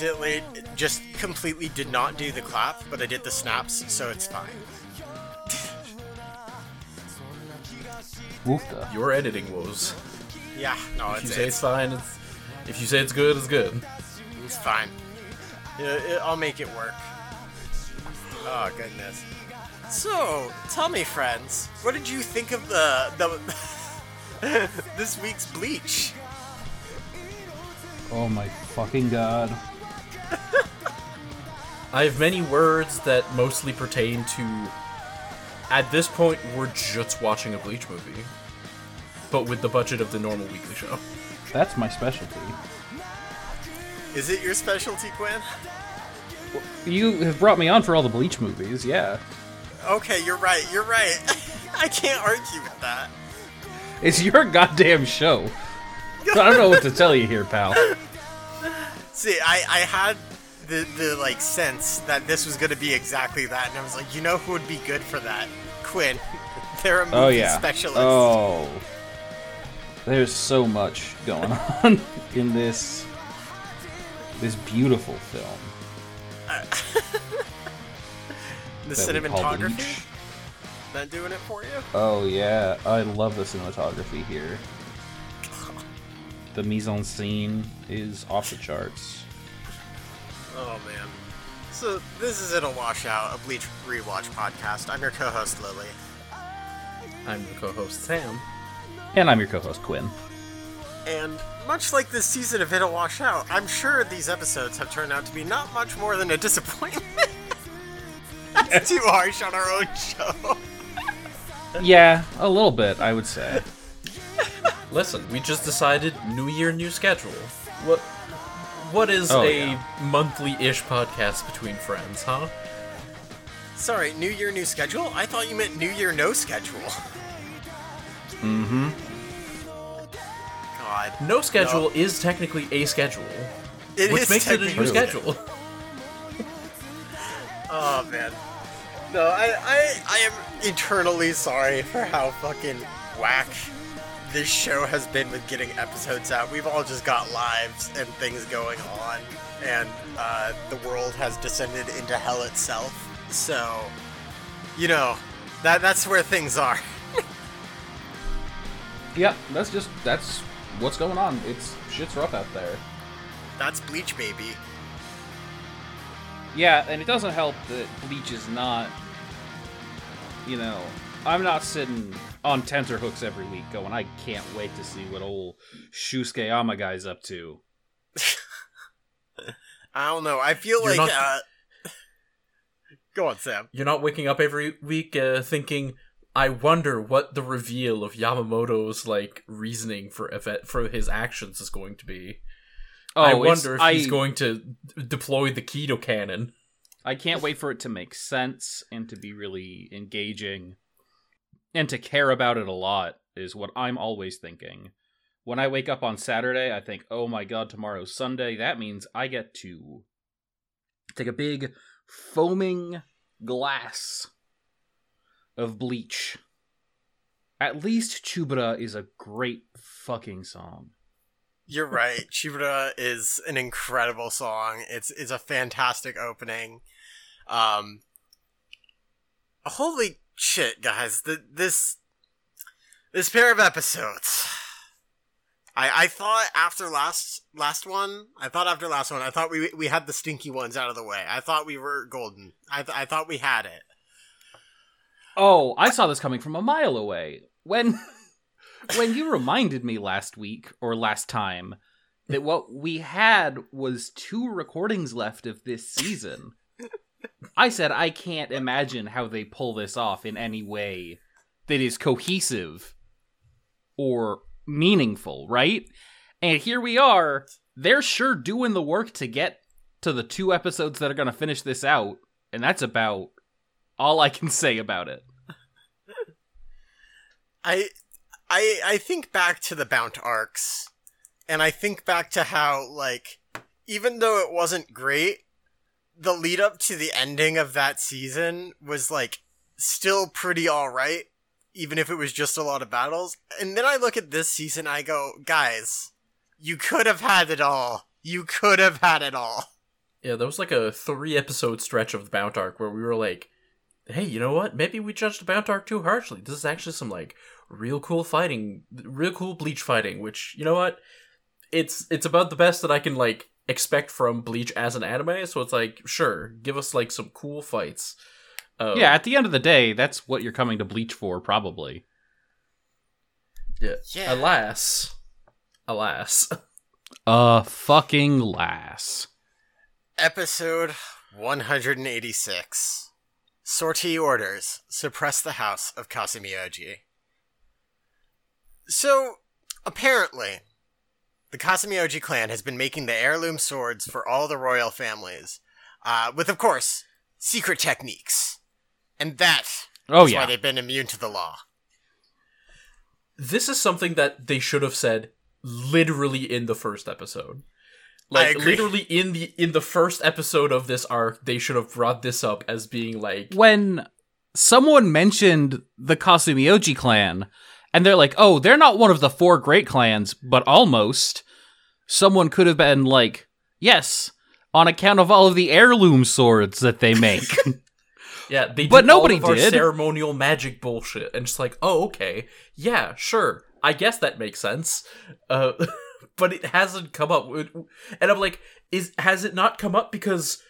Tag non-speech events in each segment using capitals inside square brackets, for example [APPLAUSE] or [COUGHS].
Accidentally, just completely did not do the clap, but I did the snaps, so it's fine. Woofda. Your editing woes. Yeah, no, If you say it's it's, fine, it's, if you say it's good, it's good. it's fine. Yeah, it- I'll make it work. Oh goodness. So, tell me, friends, what did you think of the the [LAUGHS] this week's Bleach? Oh my fucking god. I have many words that mostly pertain to. At this point, we're just watching a Bleach movie, but with the budget of the normal weekly show. That's my specialty. Is it your specialty, Quinn? You have brought me on for all the Bleach movies, yeah. Okay, you're right. You're right. [LAUGHS] I can't argue with that. It's your goddamn show. I don't know what to tell you here, pal. [LAUGHS] See, I, I had the, the like sense that this was going to be exactly that, and I was like, you know who would be good for that? Quinn. [LAUGHS] They're a oh, movie Oh yeah. specialist. Oh. There's so much going on [LAUGHS] in this this beautiful film. [LAUGHS] the we call cinematography. That doing it for you? Oh yeah, I love the cinematography here. The mise en scene is off the charts. Oh man. So this is It'll Wash a Bleach rewatch podcast. I'm your co-host Lily. I'm your co-host Sam. And I'm your co-host Quinn. And much like this season of It'll Wash Out, I'm sure these episodes have turned out to be not much more than a disappointment. That's too harsh on our own show. Yeah, a little bit, I would say. [LAUGHS] Listen, we just decided new year, new schedule. What? What is Oh, a yeah. monthly-ish podcast between friends, huh? Sorry, New Year, new schedule? I thought you meant New Year, no schedule. Mm-hmm. God. No schedule is technically a schedule, It which is makes it a new schedule. [LAUGHS] Oh man. No, I, I I am eternally sorry for how fucking whack this show has been with getting episodes out. We've all just got lives and things going on, and uh, the world has descended into hell itself. So, you know, that that's where things are. [LAUGHS] Yep, that's just that's what's going on. It's shit's rough out there. That's Bleach, baby. Yeah, and it doesn't help that Bleach is not you know, I'm not sitting on tenterhooks every week going, I can't wait to see what old Shusuke Amagai's up to. I don't know. I feel You're like. not- Uh... [LAUGHS] Go on, Sam. You're not waking up every week uh, thinking, "I wonder what the reveal of Yamamoto's like reasoning for event for his actions is going to be." I Oh, it's- wonder if I, he's going to deploy the Kido cannon. I can't wait for it to make sense and to be really engaging and to care about it a lot is what I'm always thinking. When I wake up on Saturday, I think, "Oh my god, tomorrow's Sunday. That means I get to take a big foaming glass of bleach." At least Chu-Bura is a great fucking song. You're right. Chu-Bura is an incredible song. It's it's a fantastic opening. Um Holy shit, guys. The, this this pair of episodes. I, I thought after last last one, I thought after last one, I thought we we had the stinky ones out of the way. I thought we were golden. I th- I thought we had it. Oh, I saw this coming from a mile away. When [LAUGHS] when you reminded me last week or last time that what we had was two recordings left of this season. I said I can't imagine how they pull this off in any way that is cohesive or meaningful, right? And here we are. They're sure doing the work to get to the two episodes that are going to finish this out, and that's about all I can [LAUGHS] say about it. I I I think back to the Bount arcs, and I think back to how like even though it wasn't great, the lead up to the ending of that season was like still pretty all right, even if it was just a lot of battles. And then I look at this season, I go, guys, you could have had it all. You could have had it all. Yeah, there was like a three episode stretch of the Bount arc where we were like, hey, you know what? Maybe we judged the Bount arc too harshly. This is actually some like real cool fighting, real cool bleach fighting, which, you know what? It's it's about the best that I can like expect from Bleach as an anime, so it's like, sure, give us like some cool fights. Um, Yeah, at the end of the day, that's what you're coming to Bleach for, probably. yeah. Yeah. Alas. Alas. [LAUGHS] A fucking lass. Episode 186. Sortie orders suppress the house of Kasumioji. So, apparently, the Kasumioji clan has been making the heirloom swords for all the royal families, uh, with, of course, secret techniques. And that Oh is why they've been immune to the law. this is something that they should have said literally in the first episode. Like agree. literally in the in the first episode of this arc, they should have brought this up as being like when someone mentioned the Kasumioji clan, and they're like, "Oh, they're not one of the four great clans, but almost." Someone could have been like, "Yes, on account of all of the heirloom swords that they make." [LAUGHS] Yeah, they But did nobody all of our did. ceremonial magic bullshit, and just like, oh, okay, yeah, sure, I guess that makes sense. Uh, [LAUGHS] but it hasn't come up, and I'm like, is has it not come up because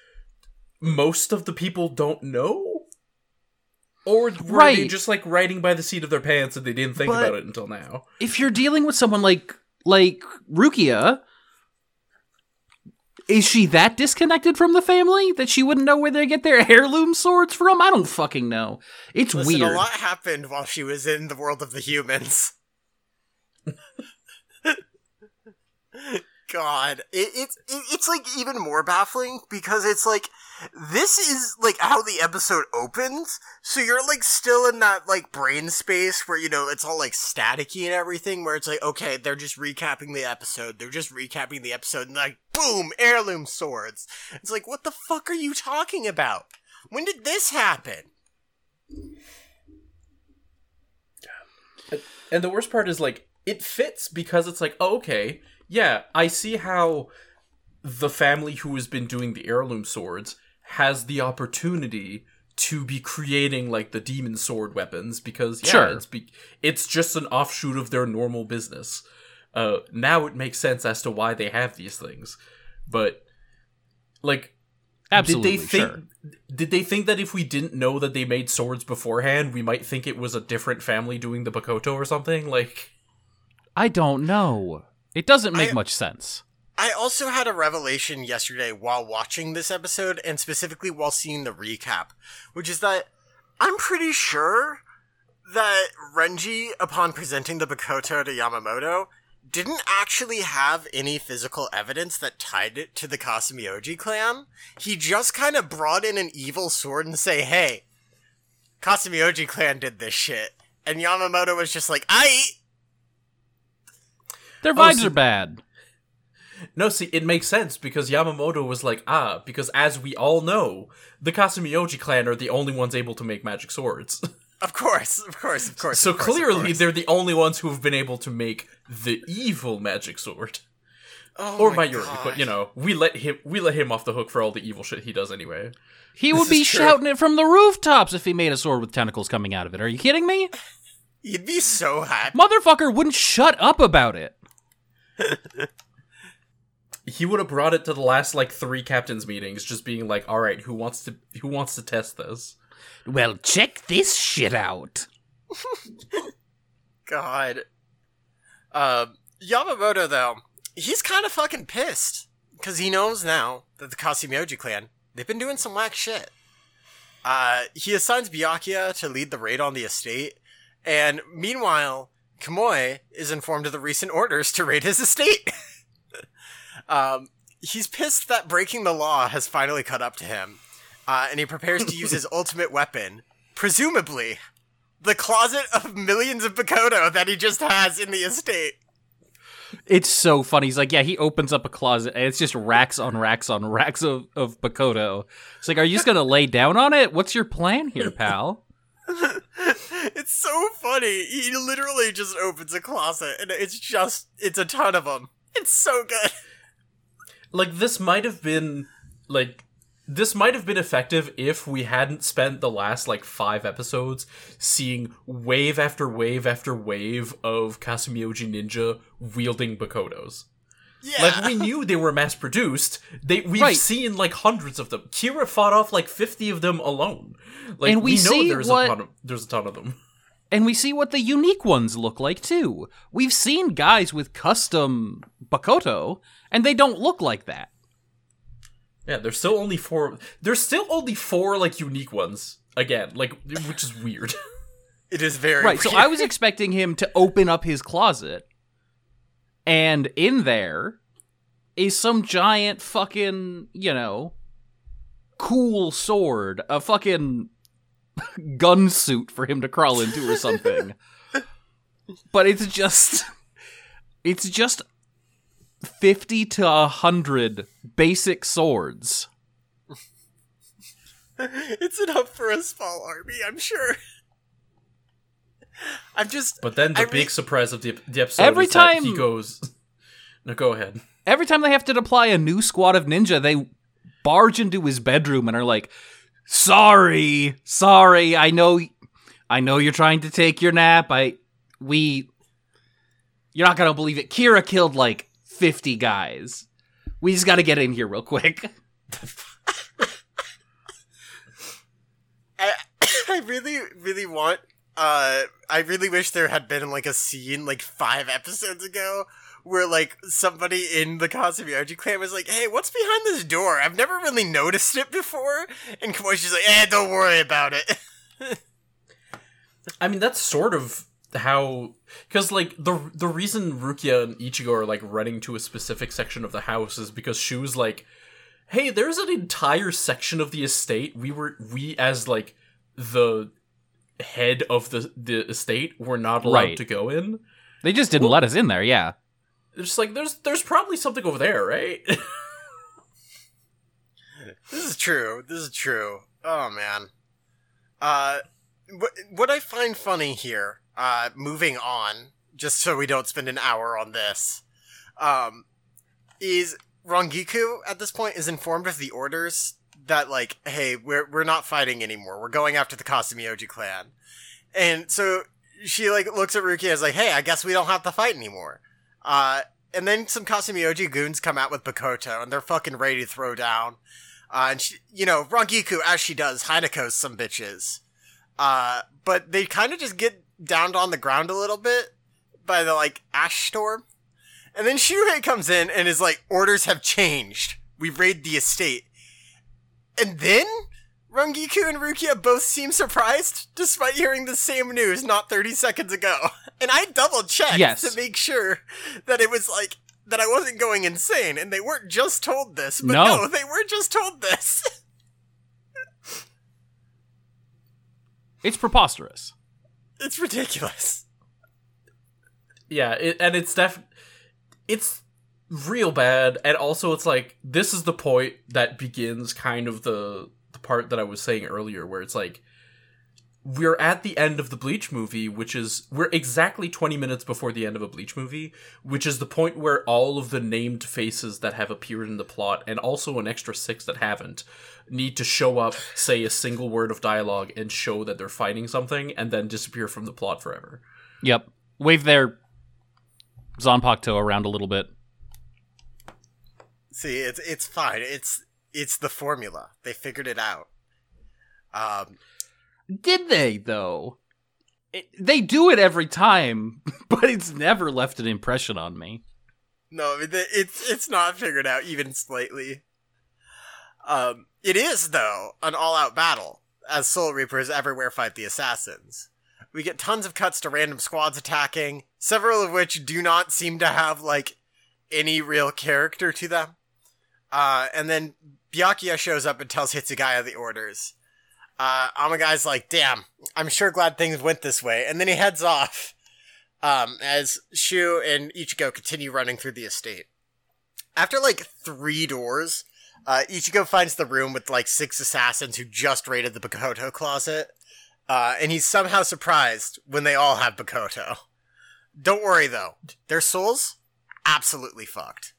most of the people don't know, or were they just like riding by the seat of their pants and they didn't think But- about it until now? if you're dealing with someone like like Rukia, is she that disconnected from the family that she wouldn't know where they get their [LAUGHS] heirloom swords from? I don't fucking know. It's Listen, weird. a lot happened while she was in the world of the humans. [LAUGHS] God, it, it's it, it's like even more baffling because it's like this is like how the episode opens. So you're like still in that like brain space where you know it's all like staticky and everything. Where it's like okay, they're just recapping the episode. They're just recapping the episode, and like boom, heirloom swords. It's like what the fuck are you talking about? When did this happen? And the worst part is like it fits because it's like, oh, okay, yeah, I see how the family who has been doing the heirloom swords has the opportunity to be creating like the demon sword weapons because yeah, Sure. it's be- it's just an offshoot of their normal business. Uh, now it makes sense as to why they have these things, but like Absolutely, did they think sure. did they think that if we didn't know that they made swords beforehand, we might think it was a different family doing the Bakoto or something? Like I don't know. It doesn't make I- much sense. I also had a revelation yesterday while watching this episode, and specifically while seeing the recap, which is that I'm pretty sure that Renji, upon presenting the Bakoto to Yamamoto, didn't actually have any physical evidence that tied it to the Kasumioji clan. He just kind of brought in an evil sword and say, hey, Kasumioji clan did this shit. And Yamamoto was just like, I Their Oh, vibes so- are bad. No, see, it makes sense because Yamamoto was like, ah, because as we all know, the Kasumioji clan are the only ones able to make magic swords. [LAUGHS] Of course, of course, of course. so of course, clearly course. they're the only ones who have been able to make the evil magic sword. Oh or my Mayuri, God. but you know, we let him we let him off the hook for all the evil shit he does anyway. He This would be true. shouting it from the rooftops if he made a sword with tentacles coming out of it. Are you kidding me? [LAUGHS] You'd be so happy. Motherfucker wouldn't shut up about it. He would have brought it to the last like three captains meetings, just being like, "All right, who wants to who wants to test this?" Well, check this shit out. [LAUGHS] God. Um, Yamamoto though, he's kind of fucking pissed because he knows now that the Kasumioji clan they've been doing some whack shit. Uh, he assigns Byakuya to lead the raid on the estate, and meanwhile, Kamui is informed of the recent orders to raid his estate. [LAUGHS] um, he's pissed that breaking the law has finally caught up to him, uh, and he prepares to use his [LAUGHS] ultimate weapon, presumably the closet of millions of Bakoto that he just has in the estate. It's so funny. He's like, yeah, he opens up a closet and it's just racks on racks on racks of, of Bakoto. It's like, are you just gonna lay down on it? What's your plan here, pal? [LAUGHS] it's so funny. He literally just opens a closet and it's just, it's a ton of them. It's so good. Like this might have been like this might have been effective if we hadn't spent the last like five episodes seeing wave after wave after wave of Kasumioji Ninja wielding Bakotos. Yeah. Like we knew they were mass produced. They we've Right. seen like hundreds of them. Kira fought off like fifty of them alone. Like And we we, know see there's what- a ton of there's a ton of them. [LAUGHS] And we see what the unique ones look like too. We've seen guys with custom Bakoto, and they don't look like that. Yeah, there's still only four. There's still only four like unique ones again, like which is weird. [LAUGHS] it is very Right, so. I was expecting him to open up his closet, and in there is some giant fucking, you know, cool sword, a fucking [LAUGHS] gun suit for him to crawl into or something. [LAUGHS] but it's just. It's just 50 to 100 basic swords. [LAUGHS] it's enough for a small army, I'm sure. I'm just But then the I big re- surprise of the, the episode Every is that time- he goes. [LAUGHS] No, go ahead. every time they have to deploy a new squad of ninja, they barge into his bedroom and are like, "Sorry, sorry, I know, I know you're trying to take your nap. I, we, you're not gonna believe it. Kira killed like fifty guys. We just got to get in here real quick." [LAUGHS] I [COUGHS] I really really want uh I really wish there had been like a scene like 5 episodes ago where like somebody in the Kasumioji clan was like, "Hey, what's behind this door? I've never really noticed it before." And Kamoishi's like, "Eh, don't worry about it." I mean, that's sort of how because like the the reason Rukia and Ichigo are like running to a specific section of the house is because Shu's like, hey, there's an entire section of the estate we were we as like the head of the the estate were not allowed Right. to go in. They just didn't let us in there. Yeah, It's just like there's there's probably something over there, right? [LAUGHS] This is true. This is true. Oh man. Uh, what what I find funny here, uh, moving on, just so we don't spend an hour on this, um, is Rangiku at this point is informed of the orders that like, hey, we're we're not fighting anymore. We're going after the Kasumioji clan, and so she like looks at Rukia as like, hey, I guess we don't have to fight anymore. Uh, and then some Kasumioji goons come out with Bakoto, and they're fucking ready to throw down. Uh, and she, you know, Rangiku, as she does, Haineko's some bitches. Uh, but they kind of just get downed on the ground a little bit by the, like, ash storm. And then Shuhei comes in and is like, orders have changed. We raid the estate. And then Rangiku and Rukia both seem surprised, despite hearing the same news not 30 seconds ago. [LAUGHS] And I double checked Yes. to make sure that it was like, that I wasn't going insane, and they weren't just told this, but No. no they were just told this. [LAUGHS] it's preposterous. it's ridiculous. yeah, it, and it's def it's real bad, and also it's like this is the point that begins kind of the the part that I was saying earlier, where it's like we're at the end of the Bleach movie, which is we're exactly 20 minutes before the end of a Bleach movie, which is the point where all of the named faces that have appeared in the plot and also an extra 6 that haven't need to show up, say a single word of dialogue and show that they're fighting something and then disappear from the plot forever. Yep, wave their Zanpakuto around a little bit. See, it's it's fine. It's it's the formula. They figured it out. Um, Did they though? It, they do it every time, [LAUGHS] but it's never left an impression on me. no, it's it's not figured out even slightly. Um, it is though an all-out battle as Soul Reapers everywhere fight the assassins. We get tons of cuts to random squads attacking, several of which do not seem to have like any real character to them. Uh, and then Byakuya shows up and tells Hitsugaya the orders. Uh, Amagai's like, damn, I'm sure glad things went this way. And then he heads off um, as Shu and Ichigo continue running through the estate. After like three doors, uh, Ichigo finds the room with like six assassins who just raided the Bakoto closet. Uh, and he's somehow surprised when they all have Bakoto. Don't worry though, their souls absolutely fucked.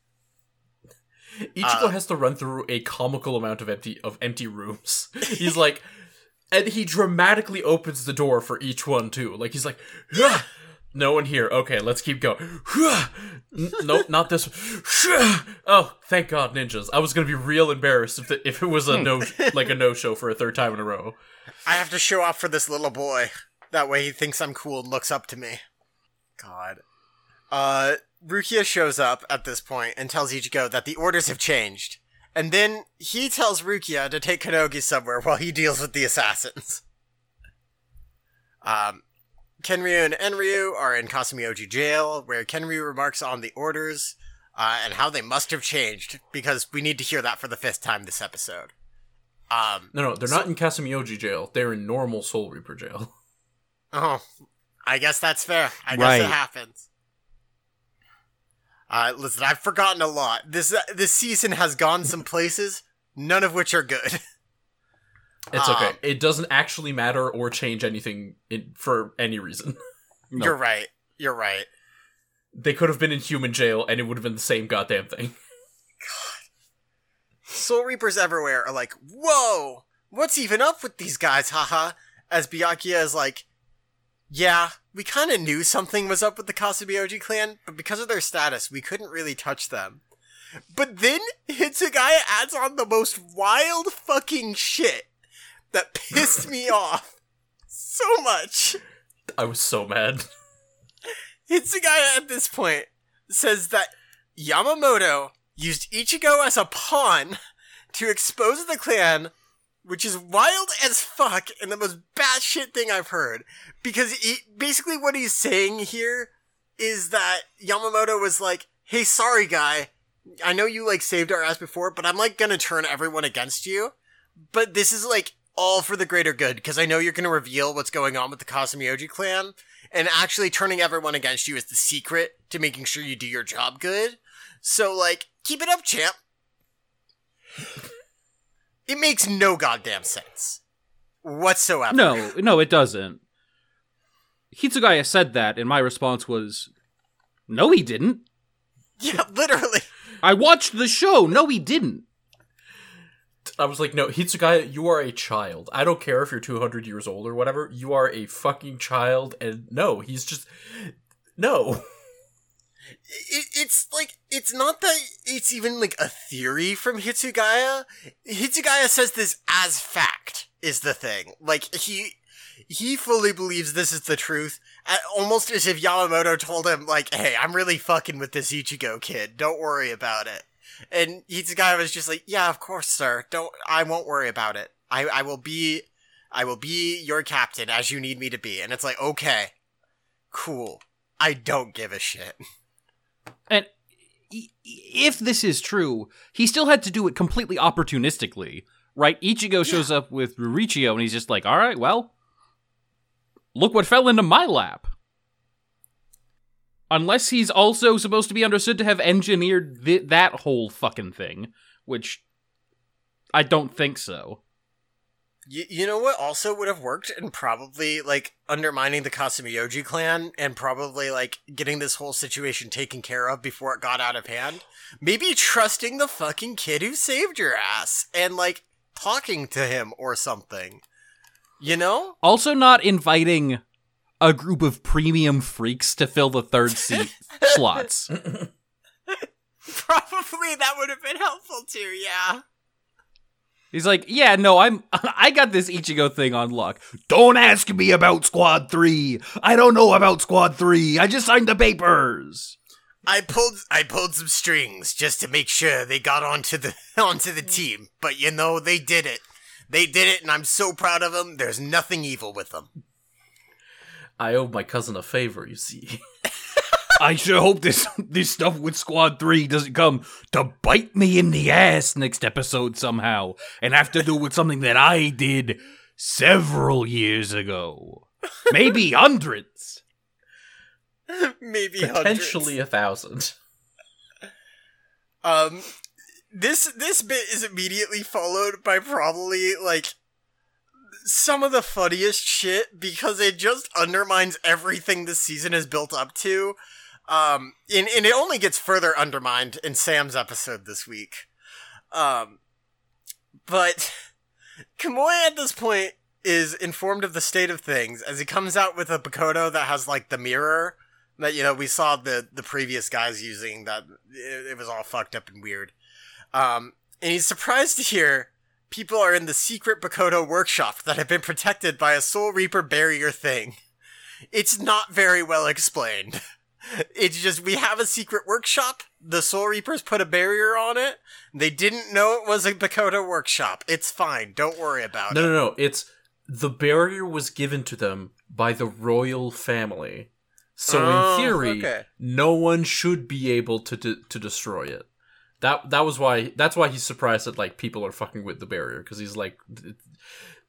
Ichigo Uh, has to run through a comical amount of empty of empty rooms. [LAUGHS] He's like, and he dramatically opens the door for each one too. Like he's like, "Huh, no one here. Okay, let's keep going. N- [LAUGHS] nope, not this. one. Oh, thank God, ninjas! I was gonna be real embarrassed if the, if it was a no [LAUGHS] like a no show for a third time in a row. I have to show off for this little boy. That way he thinks I'm cool and looks up to me. God. Uh, Rukia shows up at this point and tells Ichigo that the orders have changed. And then he tells Rukia to take Kanogi somewhere while he deals with the assassins. Um, Kenryu and Enryu are in Kasumioji jail, where Kenryu remarks on the orders uh, and how they must have changed, because we need to hear that for the fifth time this episode. Um, No, no, they're not in Kasumioji jail. They're in normal Soul Reaper jail. Oh, I guess that's fair. I guess Right. it happens. Uh, listen, I've forgotten a lot. This uh, this season has gone some places, none of which are good. [LAUGHS] It's Um, okay. It doesn't actually matter or change anything in, for any reason. [LAUGHS] No. You're right. You're right. They could have been in human jail and it would have been the same goddamn thing. [LAUGHS] God. Soul Reapers everywhere are like, whoa, what's even up with these guys, haha? As Byakuya is like, yeah, we kind of knew something was up with the Kasumioji clan, but because of their status, we couldn't really touch them. But then [LAUGHS] Hitsugaya adds on the most wild fucking shit that [LAUGHS] pissed me [LAUGHS] off so much. I was so mad. Hitsugaya at this point says that Yamamoto used Ichigo as a pawn to expose the clan, which is wild as fuck and the most batshit thing I've heard. Because he, basically what he's saying here is that Yamamoto was like, hey, sorry guy, I know you like saved our ass before, but I'm like gonna turn everyone against you. But this is like all for the greater good, because I know you're gonna reveal what's going on with the Kasumioji clan and actually turning everyone against you is the secret to making sure you do your job good. So, like, keep it up, champ. It makes no goddamn sense whatsoever. No, no, it doesn't. Hitsugaya said that, and my response was, "No, he didn't. [LAUGHS] Yeah, literally. I watched the show. No, he didn't." I was like, no, Hitsugaya, you are a child. I don't care if you're 200 years old or whatever. You are a fucking child. And no, he's just. No. [LAUGHS] It, it's like, it's not that it's even like a theory from Hitsugaya. Hitsugaya says this as fact, is the thing. Like, he. He fully believes this is the truth, almost as if Yamamoto told him, like, hey, I'm really fucking with this Ichigo kid, don't worry about it. And Hitsugaya was just like, yeah, of course, sir, don't, I won't worry about it. I, I will be, I will be your captain as you need me to be. And it's like, okay, cool. I don't give a shit. [LAUGHS] And if this is true, he still had to do it completely opportunistically, right? Ichigo shows up with Rurichiyo, and he's just like, "All right, well, look what fell into my lap." Unless he's also supposed to be understood to have engineered th- that whole fucking thing, which I don't think so. You, you know what also would have worked and probably like undermining the Kasumioji clan and probably like getting this whole situation taken care of before it got out of hand? Maybe trusting the fucking kid who saved your ass and like talking to him or something. You know? Also, not inviting a group of premium freaks to fill the third seat [LAUGHS] slots. Probably that would have been helpful too, yeah. He's like, yeah, no, I'm, [LAUGHS] I got this Ichigo thing on lock. Don't ask me about Squad Three. I don't know about Squad Three. I just signed the papers. I pulled I pulled some strings just to make sure they got onto the [LAUGHS] onto the team, but you know they did it. They did it, and I'm so proud of them. There's nothing evil with them. I owe my cousin a favor, you see. [LAUGHS] I sure hope this [LAUGHS] this stuff with Squad Three doesn't come to bite me in the ass next episode somehow, and have to do with something that I did several years ago, maybe [LAUGHS] hundreds. Maybe Potentially hundreds. a thousand. Um, this this bit is immediately followed by probably like some of the funniest shit because it just undermines everything this season has built up to. Um, and, and it only gets further undermined in Sam's episode this week. Um, but [LAUGHS] Kamui at this point is informed of the state of things as he comes out with a Bakoto that has like the mirror that you know we saw the the previous guys using that it, it was all fucked up and weird. Um, and he's surprised to hear people are in the secret Bakoto workshop that have been protected by a Soul Reaper barrier thing. It's not very well explained. [LAUGHS] It's just we have a secret workshop. The Soul Reapers put a barrier on it. They didn't know it was a Bakoto workshop. It's fine. Don't worry about No, it. No, no, no. It's the barrier was given to them by the royal family. So Oh, in theory, okay. no one should be able to de- to destroy it. That that was why that's why he's surprised that like people are fucking with the barrier because he's like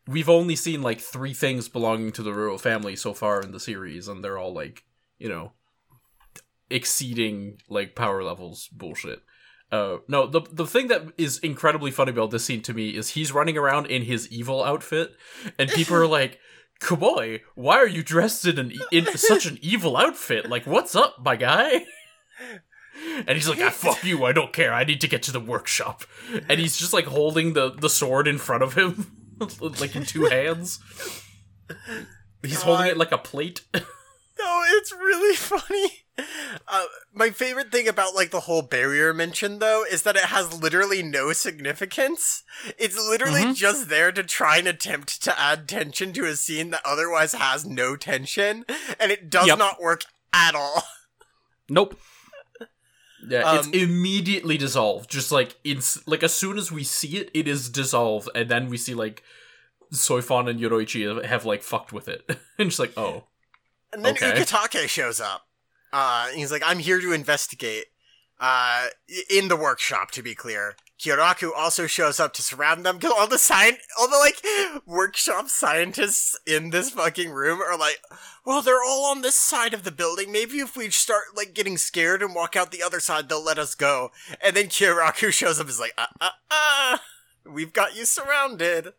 we've only seen like three things belonging to the royal family so far in the series and they're all like, you know, exceeding like power levels bullshit. Uh, no, the the thing that is incredibly funny about this scene to me is he's running around in his evil outfit, and people are [LAUGHS] like, "Kaboy, why are you dressed in an e- in such an evil outfit? Like, what's up, my guy?" And he's like, "Ah, fuck you! I don't care. I need to get to the workshop." And he's just like holding the the sword in front of him, [LAUGHS] like in two hands. He's holding it like a plate. [LAUGHS] It's really [LAUGHS] funny. Uh, my favorite thing about like the whole barrier mention though is that it has literally no significance. It's literally Mhm. just there to try and attempt to add tension to a scene that otherwise has no tension, and it does Yep. not work at all. [LAUGHS] Nope. Yeah, it's Um, immediately dissolved. Just like it's like as soon as we see it, it is dissolved, and then we see like Soifon and Yoruichi have like fucked with it, [LAUGHS] and just like, oh, And then Okay. Ukitake shows up. Uh, and he's like, I'm here to investigate. Uh, in the workshop, to be clear. Kyoraku also shows up to surround them because all the sci- all the like workshop scientists in this fucking room are like, well, they're all on this side of the building. Maybe if we start like getting scared and walk out the other side, they'll let us go. And then Kyoraku shows up and is like, uh, uh, uh, we've got you surrounded.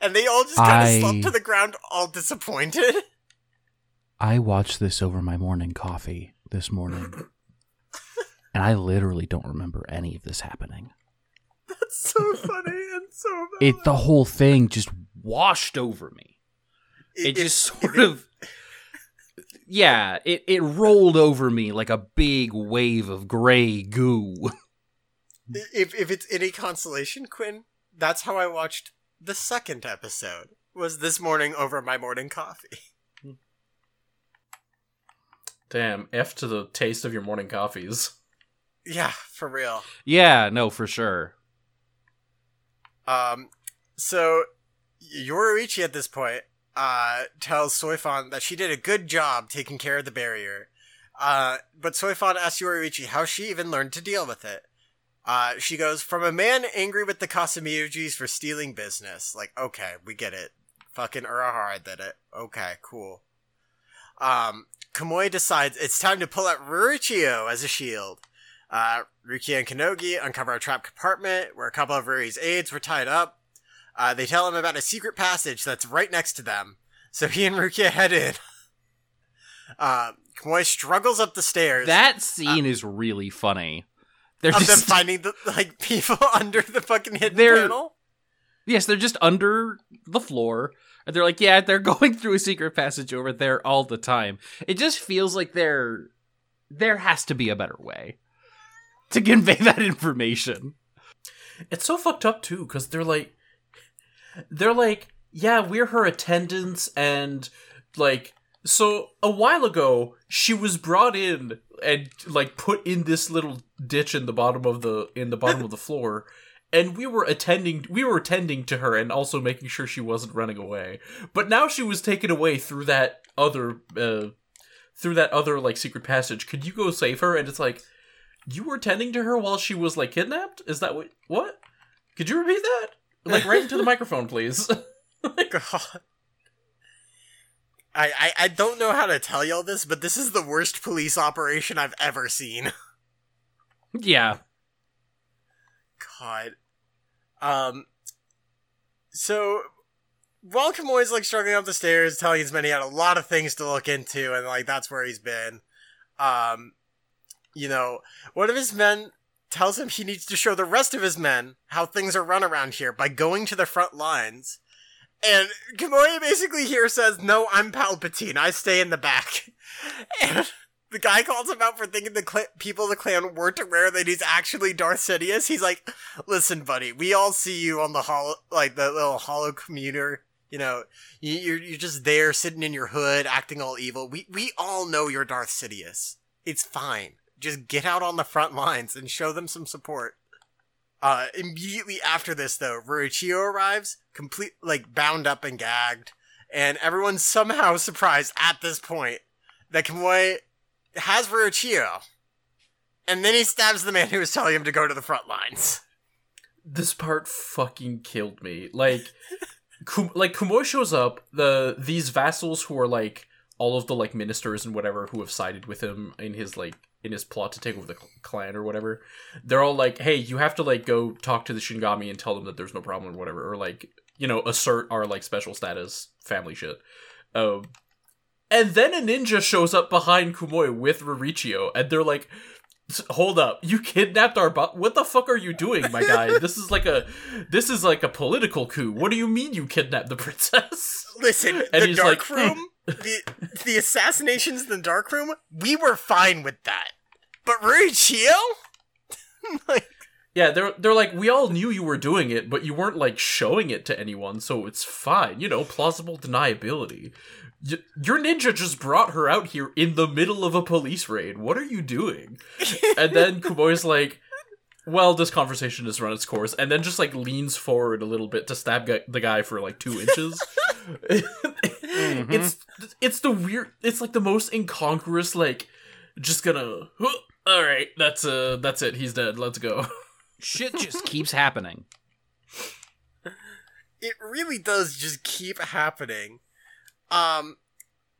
And they all just kind of I- slump to the ground, all disappointed. [LAUGHS] I watched this over my morning coffee this morning, [LAUGHS] and I literally don't remember any of this happening. That's so funny and so bad. [LAUGHS] It the whole thing just washed over me. It, just [LAUGHS] sort of Yeah, it, it rolled over me like a big wave of gray goo. if if it's any consolation, Quinn, that's how I watched the second episode. Was this morning over my morning coffee? Damn, f to the taste of your morning coffees. Yeah, for real. Yeah, no, for sure. Um, so Yoruichi at this point uh tells Soifon that she did a good job taking care of the barrier. Uh, but Soifon asks Yoruichi how she even learned to deal with it. Uh, she goes, from a man angry with the Kasumiojis for stealing business. Like, okay, we get it. Fucking Urahara did it. Okay, cool. Um, Kamui decides it's time to pull out Rurichiyo as a shield. Uh, Rukia and Kanogi uncover a trap compartment where a couple of Ruri's aides were tied up. Uh, they tell him about a secret passage that's right next to them. So he and Rukia head in. [LAUGHS] Uh, Kamui struggles up the stairs. That scene is really funny. They're of them just finding the like people [LAUGHS] under the fucking hidden They're- panel. Yes, they're just under the floor. And they're like, yeah, they're [LAUGHS] going through a secret passage over there all the time. It just feels like there there has to be a better way to convey [LAUGHS] that information. It's so fucked up too, because they're like, they're like, yeah, we're her attendants, and like, so a while ago she was brought in and like put in this little ditch in the bottom of the in the bottom of the floor. And we were attending, we were attending to her, and also making sure she wasn't running away. But now she was taken away through that other, uh, through that other like secret passage. Could you go save her? And it's like, you were tending to her while she was like kidnapped? Is that what? What? Could you repeat that? Like right into the [LAUGHS] microphone, please. [LAUGHS] God. I, I I don't know how to tell y'all this, but this is the worst police operation I've ever seen. Yeah. God. Um. So, while Kamoy's like struggling up the stairs, telling his men he had a lot of things to look into, and like that's where he's been. Um, you know, one of his men tells him he needs to show the rest of his men how things are run around here by going to the front lines. And Kamoy basically here says, "No, I'm Palpatine. I stay in the back." [LAUGHS] And the guy calls him out for thinking the cl- people of the clan weren't aware that he's actually Darth Sidious. He's like, "Listen, buddy, we all see you on the holo, like the little hollow commuter. You know, you, you're you're just there sitting in your hood, acting all evil. We we all know you're Darth Sidious. It's fine. Just get out on the front lines and show them some support." Uh, immediately after this, though, Ruichio arrives, complete like bound up and gagged, and everyone's somehow [LAUGHS] surprised at this point that Kamui has Ruichio, and then he stabs the man who was telling him to go to the front lines. this part fucking killed me. Like, [LAUGHS] Kum- like Kumoy shows up. The these vassals who are like all of the like ministers and whatever who have sided with him in his like in his plot to take over the cl- clan or whatever. They're all like, "Hey, you have to like go talk to the Shinigami and tell them that there's no problem or whatever, or like you know assert our like special status family shit." Um, and then a ninja shows up behind Kumoi with Rurichiyo, and they're like, "Hold up, you kidnapped our bu- What the fuck are you doing, my guy? [LAUGHS] this is like a, this is like a political coup. What do you mean you kidnapped the princess?" Listen, And the he's dark like, room, [LAUGHS] the the assassinations in the dark room, we were fine with that. But Ruichio, [LAUGHS] like, Yeah, they're they're like, we all knew you were doing it, but you weren't like showing it to anyone, so it's fine. You know, plausible deniability. Y- your ninja just brought her out here in the middle of a police raid. What are you doing? and then [LAUGHS] Kuboy's like, well, this conversation has run its course, and then just like leans forward a little bit to stab gu- the guy for like two inches. It's it's the weird. It's like the most incongruous. Like, just gonna. "Huh, All right, that's uh, that's it. He's dead. Let's go. Shit just keeps happening. it really does just keep happening. Um,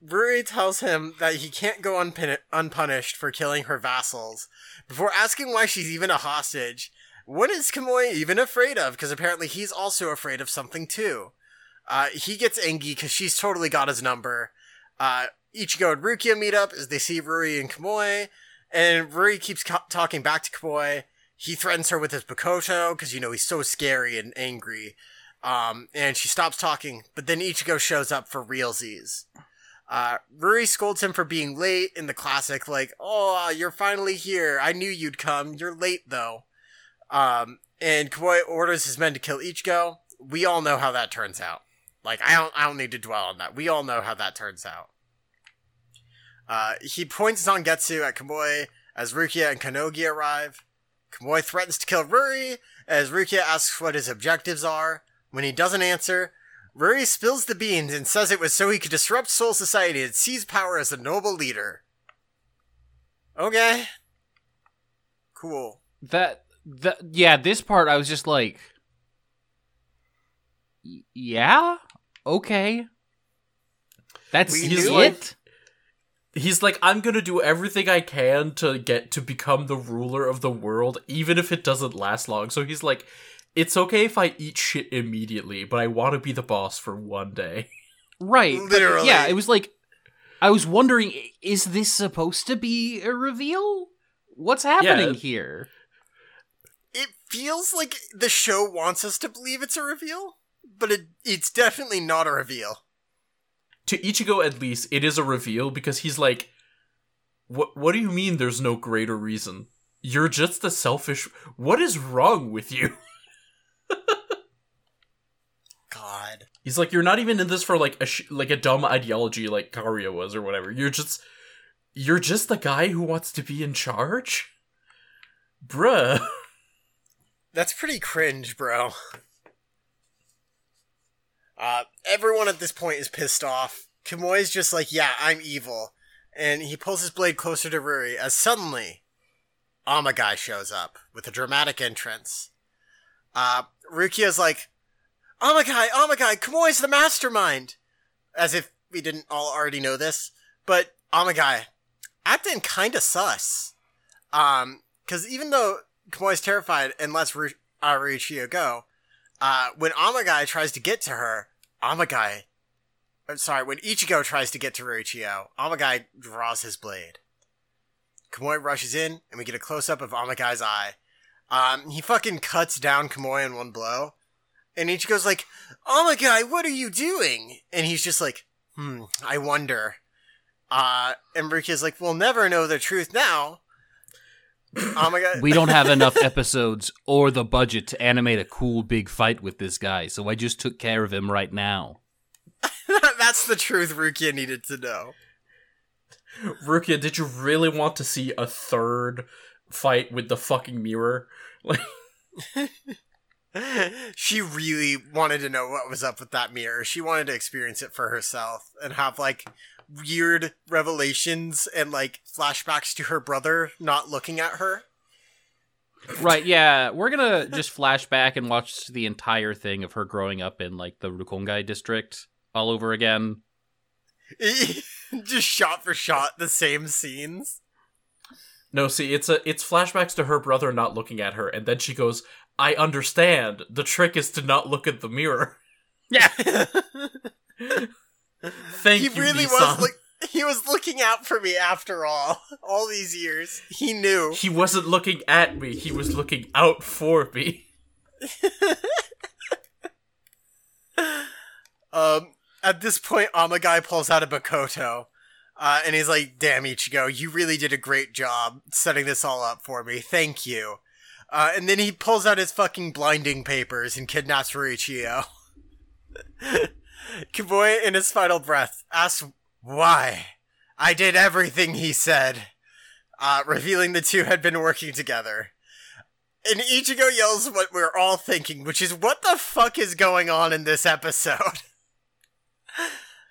Ruri tells him that he can't go unpun- unpunished for killing her vassals. Before asking why she's even a hostage, what is Kamui even afraid of? Because apparently he's also afraid of something too. Uh, he gets angry because she's totally got his number. Uh, Ichigo and Rukia meet up as they see Ruri and Kamui, and Ruri keeps co- talking back to Kamui. He threatens her with his Bakoto because, you know, he's so scary and angry. Um, and she stops talking, but then Ichigo shows up for realsies. Uh, Ruri scolds him for being late in the classic, like, oh, you're finally here. I knew you'd come. You're late, though. Um, and Kawhi orders his men to kill Ichigo. We all know how that turns out. Like, I don't, I don't need to dwell on that. We all know how that turns out. Uh, he points Zangetsu at Kamui as Rukia and Kanogi arrive. Kamui threatens to kill Ruri as Rukia asks what his objectives are. When he doesn't answer, Ruri spills the beans and says it was so he could disrupt Soul Society and seize power as a noble leader. Okay. Cool. That that yeah, this part I was just like yeah? Okay. That's We it? knew it. He's like, I'm gonna do everything I can to get to become the ruler of the world, even if it doesn't last long. So he's like, it's okay if I eat shit immediately, but I want to be the boss for one day. Right. but Literally. yeah, it was like I was wondering is this supposed to be a reveal? What's happening here? It feels like the show wants us to believe it's a reveal. but it it's definitely not a reveal. To Ichigo, at least, it is a reveal because he's like, "What? What do you mean? There's no greater reason? You're just a selfish. What is wrong with you?" [LAUGHS] [LAUGHS] God. He's like, "You're not even in this for like a sh- like a dumb ideology like Kariya was or whatever. You're just, you're just the guy who wants to be in charge, bruh." [LAUGHS] That's pretty cringe, bro. Uh, everyone at this point is pissed off. Kumoi's just like, yeah, I'm evil. And he pulls his blade closer to Ruri as suddenly Amagai shows up with a dramatic entrance. Uh, Rukia's like, Amagai, Amagai, Kumoi's the mastermind! As if we didn't all already know this. But Amagai, acting kinda sus. Um, cause even though Kumoi's terrified and lets Ru- uh, Rurichiyo go, uh, when Amagai tries to get to her, Amagai, I'm sorry, when Ichigo tries to get to Rurichiyo, Amagai draws his blade. Kumoi rushes in, and we get a close up of Amagai's eye. Um, he fucking cuts down Kumoi in one blow, and Ichigo's like, Oh my god, what are you doing? And he's just like, hmm, I wonder. Uh, and Rukia's like, we'll never know the truth now. Amagai, We don't have [LAUGHS] enough episodes or the budget to animate a cool big fight with this guy, so I just took care of him right now. [LAUGHS] That's the truth Rukia needed to know. Rukia, did you really want to see a third fight with the fucking mirror? Like, [LAUGHS] she really wanted to know what was up with that mirror. She wanted to experience it for herself and have like weird revelations and like flashbacks to her brother not looking at her. Right, yeah. We're gonna just flash back and watch the entire thing of her growing up in like the Rukongai district all over again. [LAUGHS] Just shot for shot, the same scenes. No, see, it's a it's flashbacks to her brother not looking at her, and then she goes, "I understand. The trick is to not look at the mirror." Yeah. [LAUGHS] [LAUGHS] Thank he you, He really Nissan. was like he was looking out for me after all. All these years. He knew. He wasn't looking at me. He was looking out for me. [LAUGHS] Um, at this point, Amagai pulls out a Bakuto. Uh, and he's like, damn, Ichigo, you really did a great job setting this all up for me. Thank you. Uh, and then he pulls out his fucking blinding papers and kidnaps Rurichiyo. [LAUGHS] Kiboy, in his final breath, asks why. I did everything he said, uh, revealing the two had been working together. And Ichigo yells what we're all thinking, which is what the fuck is going on in this episode? [LAUGHS]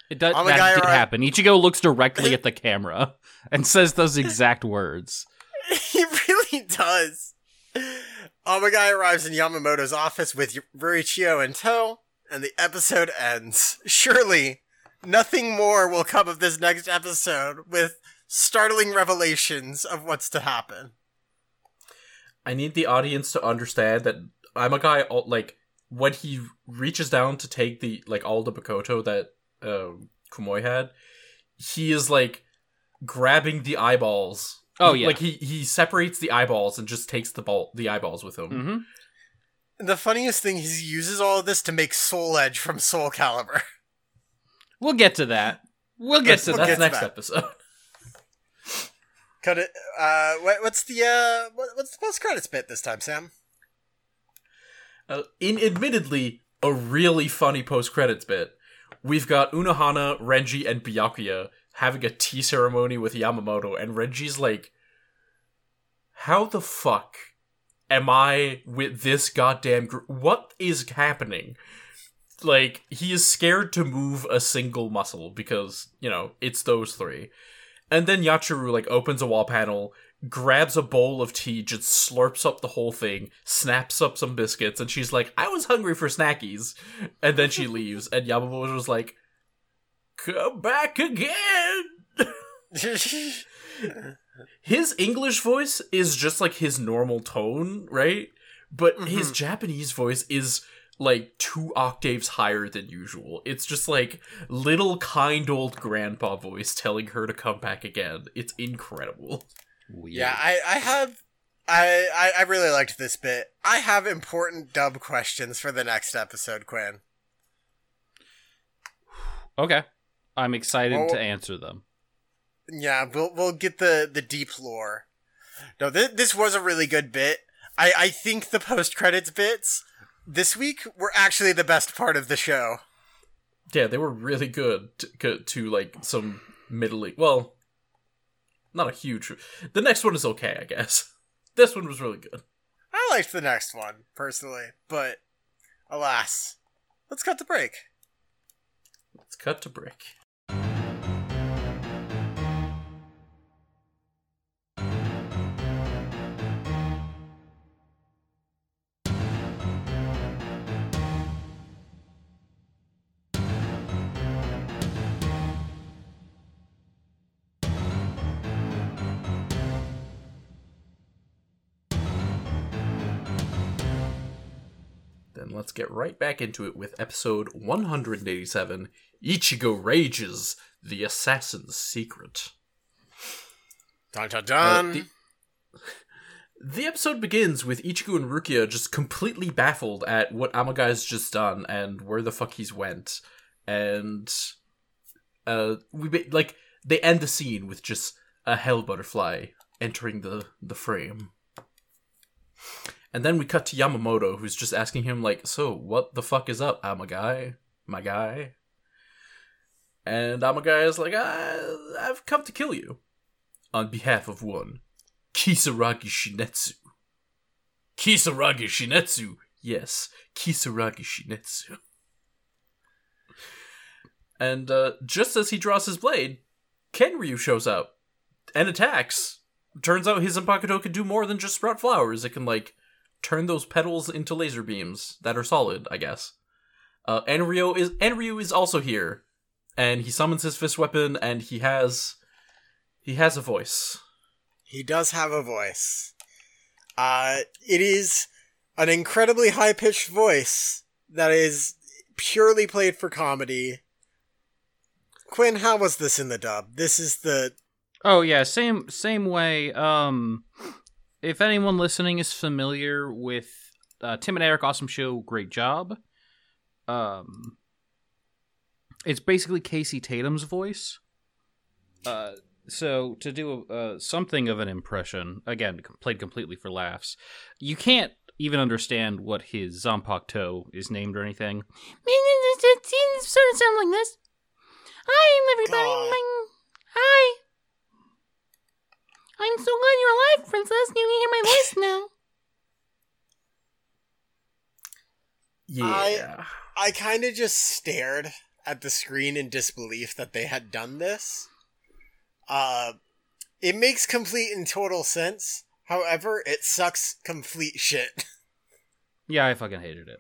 It does I'm a that did right- happen. Ichigo looks directly at the [LAUGHS] camera and says those exact words. [LAUGHS] he really does. Um, Amagai arrives in Yamamoto's office with Rurichiyo in tow, and the episode ends. Surely, nothing more will come of this next episode with startling revelations of what's to happen. I need the audience to understand that I'm a guy. Like when he reaches down to take the like all the Bakuto that um, Kumoi had, he is like grabbing the eyeballs. Oh, yeah. like he he separates the eyeballs and just takes the ball the eyeballs with him. Mm-hmm. The funniest thing is he uses all of this to make Soul Edge from Soul Calibur. [LAUGHS] We'll get to that. We'll get That's, to we'll that. that's to next that. episode. [LAUGHS] Cut it. Uh, what, what's the uh, what's the post credits bit this time, Sam? Uh, in admittedly a really funny post credits bit, we've got Unohana, Renji, and Byakuya having a tea ceremony with Yamamoto, and Renji's like, "How the fuck am I with this goddamn group? What is happening?" Like he is scared to move a single muscle because you know it's those three, and then Yachiru like opens a wall panel, grabs a bowl of tea, just slurps up the whole thing, snaps up some biscuits, and she's like, I was hungry for snackies. And then she leaves, and Yamamoto was like, Come back again! [LAUGHS] His English voice is just like his normal tone, right? But his Mhm. Japanese voice is like two octaves higher than usual. It's just like little kind old grandpa voice telling her to come back again. It's incredible. Weird. Yeah, I, I have. I, I I really liked this bit. I have important dub questions for the next episode, Quinn. Okay. I'm excited Oh. to answer them. Yeah, we'll we'll get the the deep lore. No, th- this was a really good bit. I I think the post credits bits this week were actually the best part of the show. Yeah, they were really good to, co- to like some middling. Well, not a huge. The next one is okay, I guess. [LAUGHS] This one was really good. I liked the next one personally, but alas, let's cut the break. Let's cut to break. Then let's get right back into it with episode 187 Ichigo Rages The Assassin's Secret. Dun dun Uh, the, [LAUGHS] the episode begins with Ichigo and Rukia just completely baffled at what Amagai's just done and where the fuck he's went. And uh we ba- like they end the scene with just a hell butterfly entering the the frame. And then we cut to Yamamoto who's just asking him like, "So, what the fuck is up, Amagai? My guy?" And Amagai is like, "I've come to kill you." on behalf of one Kisaragi Shinetsu. Kisaragi Shinetsu. Yes, Kisaragi Shinetsu. And uh, just as he draws his blade, Kenryu shows up and attacks. Turns out his Zanpakuto can do more than just sprout flowers. It can like turn those petals into laser beams that are solid, I guess. Uh, Enryu is Enryu is also here, and he summons his fist weapon, and he has he has a voice. He does have a voice. Uh, it is an incredibly high pitched voice that is purely played for comedy. Quinn, how was this in the dub? This is the Oh yeah, same same way. Um, if anyone listening is familiar with uh, Tim and Eric, awesome show, great job. Um, it's basically Casey Tatum's voice. Uh, so to do a, uh, something of an impression, again played completely for laughs. You can't even understand what his Zanpakuto is named or anything. It sort of sound like this. Hi, everybody. God. Hi. I'm so glad you're alive, princess. You can hear my voice now. Yeah. I kind of just stared at the screen in disbelief that they had done this. Uh, it makes complete and total sense. However, it sucks complete shit. [LAUGHS] Yeah, I fucking hated it.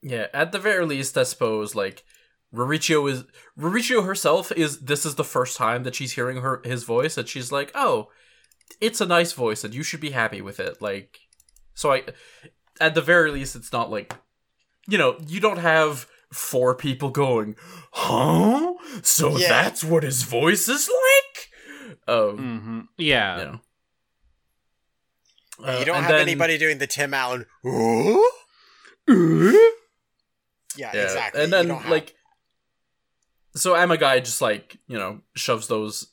Yeah, at the very least, I suppose like Rurichiyo is Rurichiyo herself is this is the first time that she's hearing her his voice and she's like, "Oh, it's a nice voice and you should be happy with it." Like so I at the very least it's not like you know, you don't have four people going, "Huh? So Yeah. that's what his voice is like?" Um, Mm-hmm. Yeah. you know. you Uh, don't have then- anybody doing the Tim Allen. "Ooh?" Yeah, Yeah, exactly. And then like, so Amagai just like you know shoves those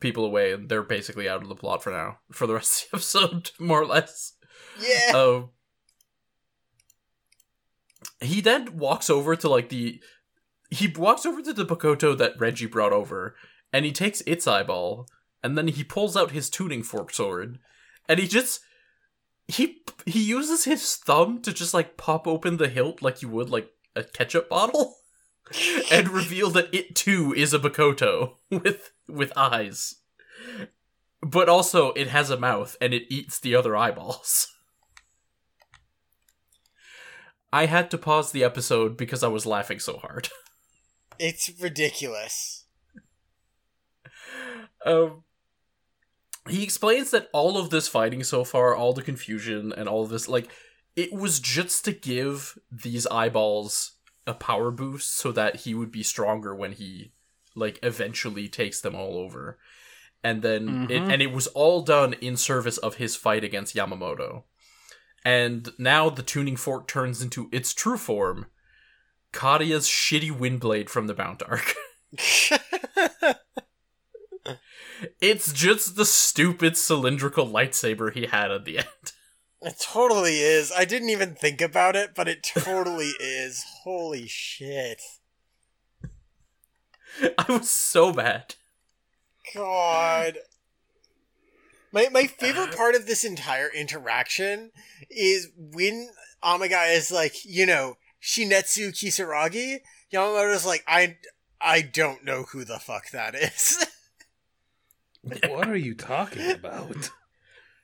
people away, and they're basically out of the plot for now, for the rest of the [LAUGHS] episode, more or less. yeah, Um, he then walks over to like the, he walks over to the Bakuto that Reggie brought over, and he takes its eyeball, and then he pulls out his tuning fork sword, and he just. He he uses his thumb to just like pop open the hilt like you would like a ketchup bottle [LAUGHS] and reveal that it too is a Bakuto with with eyes. But also it has a mouth and it eats the other eyeballs. I had to pause the episode because I was laughing so hard. [LAUGHS] it's ridiculous. Um he explains that all of this fighting so far, all the confusion and all of this like it was just to give these eyeballs a power boost so that he would be stronger when he like eventually takes them all over. And then it Mhm. and it was all done in service of his fight against Yamamoto. And now the tuning fork turns into its true form Kadia's shitty windblade from the Bount Arc. [LAUGHS] [LAUGHS] it's just the stupid cylindrical lightsaber he had at the end. It totally is. I didn't even think about it, but it totally [LAUGHS] is. Holy shit. I was so bad. God. My my favorite [SIGHS] part of this entire interaction is when Amagai is like, you know, Shinetsu Kisaragi. Yamamoto's like, I I don't know who the fuck that is. what are you talking [LAUGHS] about?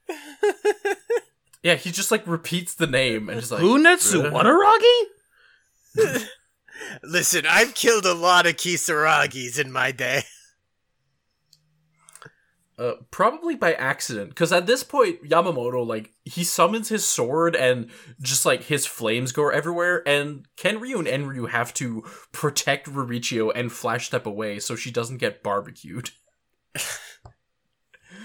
[LAUGHS] Yeah, he just like repeats the name and just like Hunetsu "Bruh." [LAUGHS] Wataragi? [LAUGHS] Listen, I've killed a lot of Kisaragis in my day. Uh, probably by accident, because at this point Yamamoto like he summons his sword and just like his flames go everywhere, and Kenryu and Enryu have to protect Rurichiyo and flash step away so she doesn't get barbecued. [LAUGHS]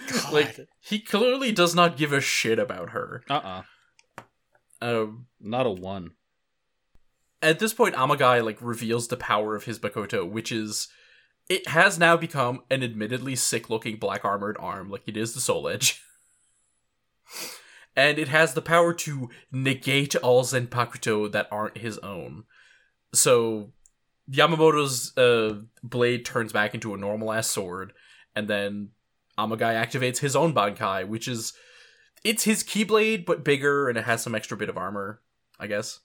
God. Like he clearly does not give a shit about her. Uh-uh. Um, Not a one. at this point Amagai like reveals the power of his Bakuto, which is it has now become an admittedly sick looking black armored arm, like it is the Soul Edge. [LAUGHS] and it has the power to negate all Zanpakuto that aren't his own. So Yamamoto's uh, blade turns back into a normal ass sword, and then Amagai activates his own Bankai, which is it's his Keyblade but bigger and it has some extra bit of armor, I guess.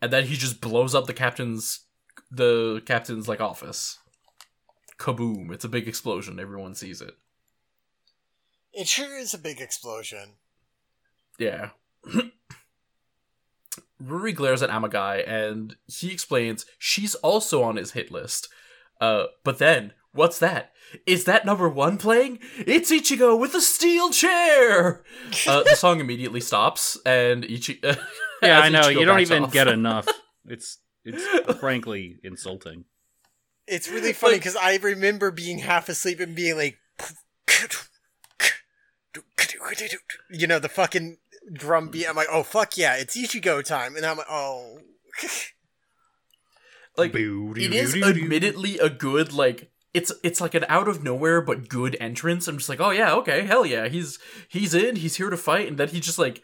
And then he just blows up the captain's the captain's like office. Kaboom! It's a big explosion. Everyone sees it. It sure is a big explosion. Yeah. [COUGHS] Ruri glares at Amagai and he explains she's also on his hit list. Uh, but then, what's that? Is that number one playing? It's Ichigo with the steel chair! [LAUGHS] Uh, the song immediately stops and Ichi- [LAUGHS] Yeah, I know. Ichigo You don't even off. get [LAUGHS] enough. It's it's frankly insulting. It's really funny because I remember being half asleep and being like, you know, the fucking drum beat. I'm like, oh fuck yeah, it's Ichigo time, and I'm like, oh, like it is admittedly a good like it's it's like an out of nowhere but good entrance. I'm just like, oh yeah, okay, hell yeah, he's he's in, he's here to fight, and then he just like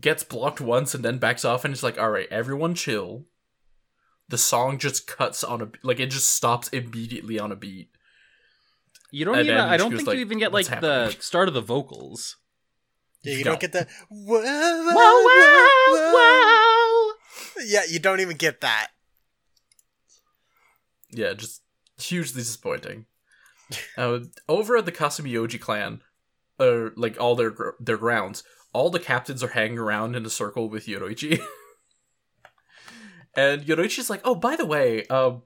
gets blocked once and then backs off, and it's like, all right, everyone chill. The song just cuts on a like it just stops immediately on a beat. You don't And even. I don't think like, you even get like the [LAUGHS] start of the vocals. yeah, you No. don't get the whoa, whoa, Whoa, whoa, whoa, whoa. whoa! Yeah, you don't even get that. Yeah, just hugely disappointing. uh, over at the Kasumi clan, uh, like all their gr- their grounds, all the captains are hanging around in a circle with Yoruichi. [LAUGHS] and Yoruichi's like, "Oh, by the way, um,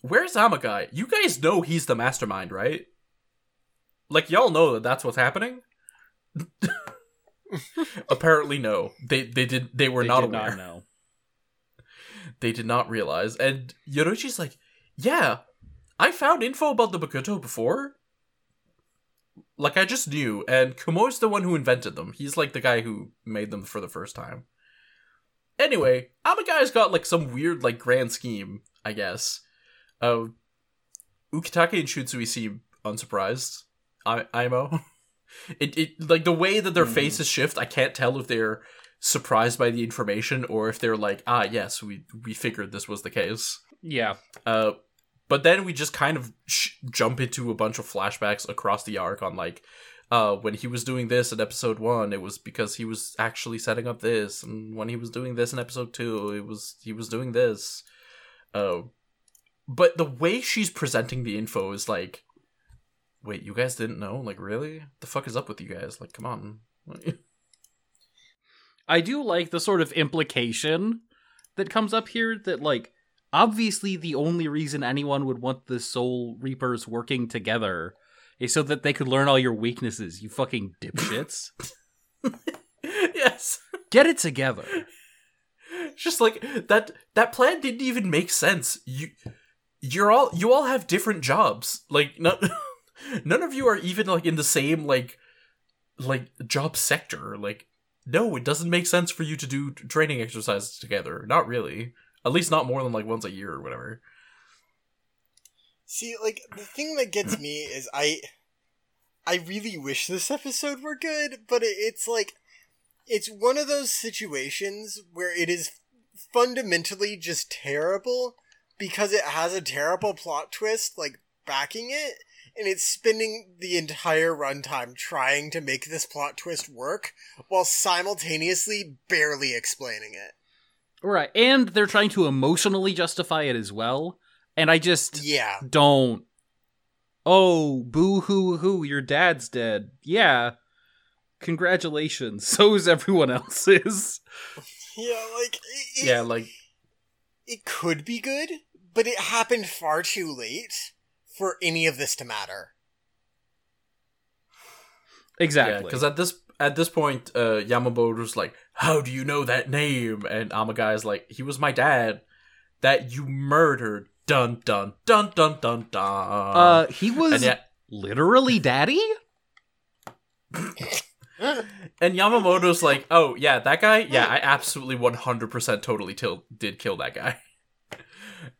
where's Amagai? You guys know he's the mastermind, right? Like, y'all know that that's what's happening." [LAUGHS] Apparently, no. They they did they were They not did aware not know. they did not realize. And Yoruichi's like, yeah, I found info about the Bakuto before. Like, I just knew. And Kumo's the one who invented them. He's like the guy who made them for the first time. Anyway, Amagai's got like some weird, like, grand scheme, I guess. Uh, Ukitake and Shunsui seem unsurprised. I- Aimo. [LAUGHS] It, it like the way that their Mhm. faces shift, I can't tell if they're surprised by the information or if they're like, ah, yes, we we figured this was the case. Yeah, Uh, but then we just kind of sh- jump into a bunch of flashbacks across the arc on like, uh, when he was doing this in episode one, it was because he was actually setting up this, and when he was doing this in episode two, it was he was doing this. Uh, but the way she's presenting the info is like, wait, you guys didn't know? Like, really? The fuck is up with you guys? Like, come on. [LAUGHS] I do like the sort of implication that comes up here that like obviously the only reason anyone would want the Soul Reapers working together is so that they could learn all your weaknesses. You fucking dipshits. [LAUGHS] yes. Get it together. just like that that plan didn't even make sense you you're all you all have different jobs like none, [LAUGHS] none of you are even like in the same like like job sector like no it doesn't make sense for you to do training exercises together not really At least not more than like once a year or whatever. See, like the thing that gets me [LAUGHS] is I I really wish this episode were good, but it, it's like it's one of those situations where it is fundamentally just terrible because it has a terrible plot twist like backing it and it's spending the entire runtime trying to make this plot twist work while simultaneously barely explaining it. Right. And they're trying to emotionally justify it as well. And I just Yeah. don't. Oh, boo hoo hoo, your dad's dead. Yeah. Congratulations. [LAUGHS] So is everyone else's. Yeah, like it, it- Yeah, like it could be good, but it happened far too late for any of this to matter. Exactly. because at this at this point, uh, Yamamoto's like, "How do you know that name?" And Amagai's like, "He was my dad, that you murdered." Dun dun dun dun dun dun. uh, he was and yet, literally daddy? [LAUGHS] and Yamamoto's like, "Oh yeah, that guy. Yeah, I absolutely one hundred percent totally till- did kill that guy." [LAUGHS]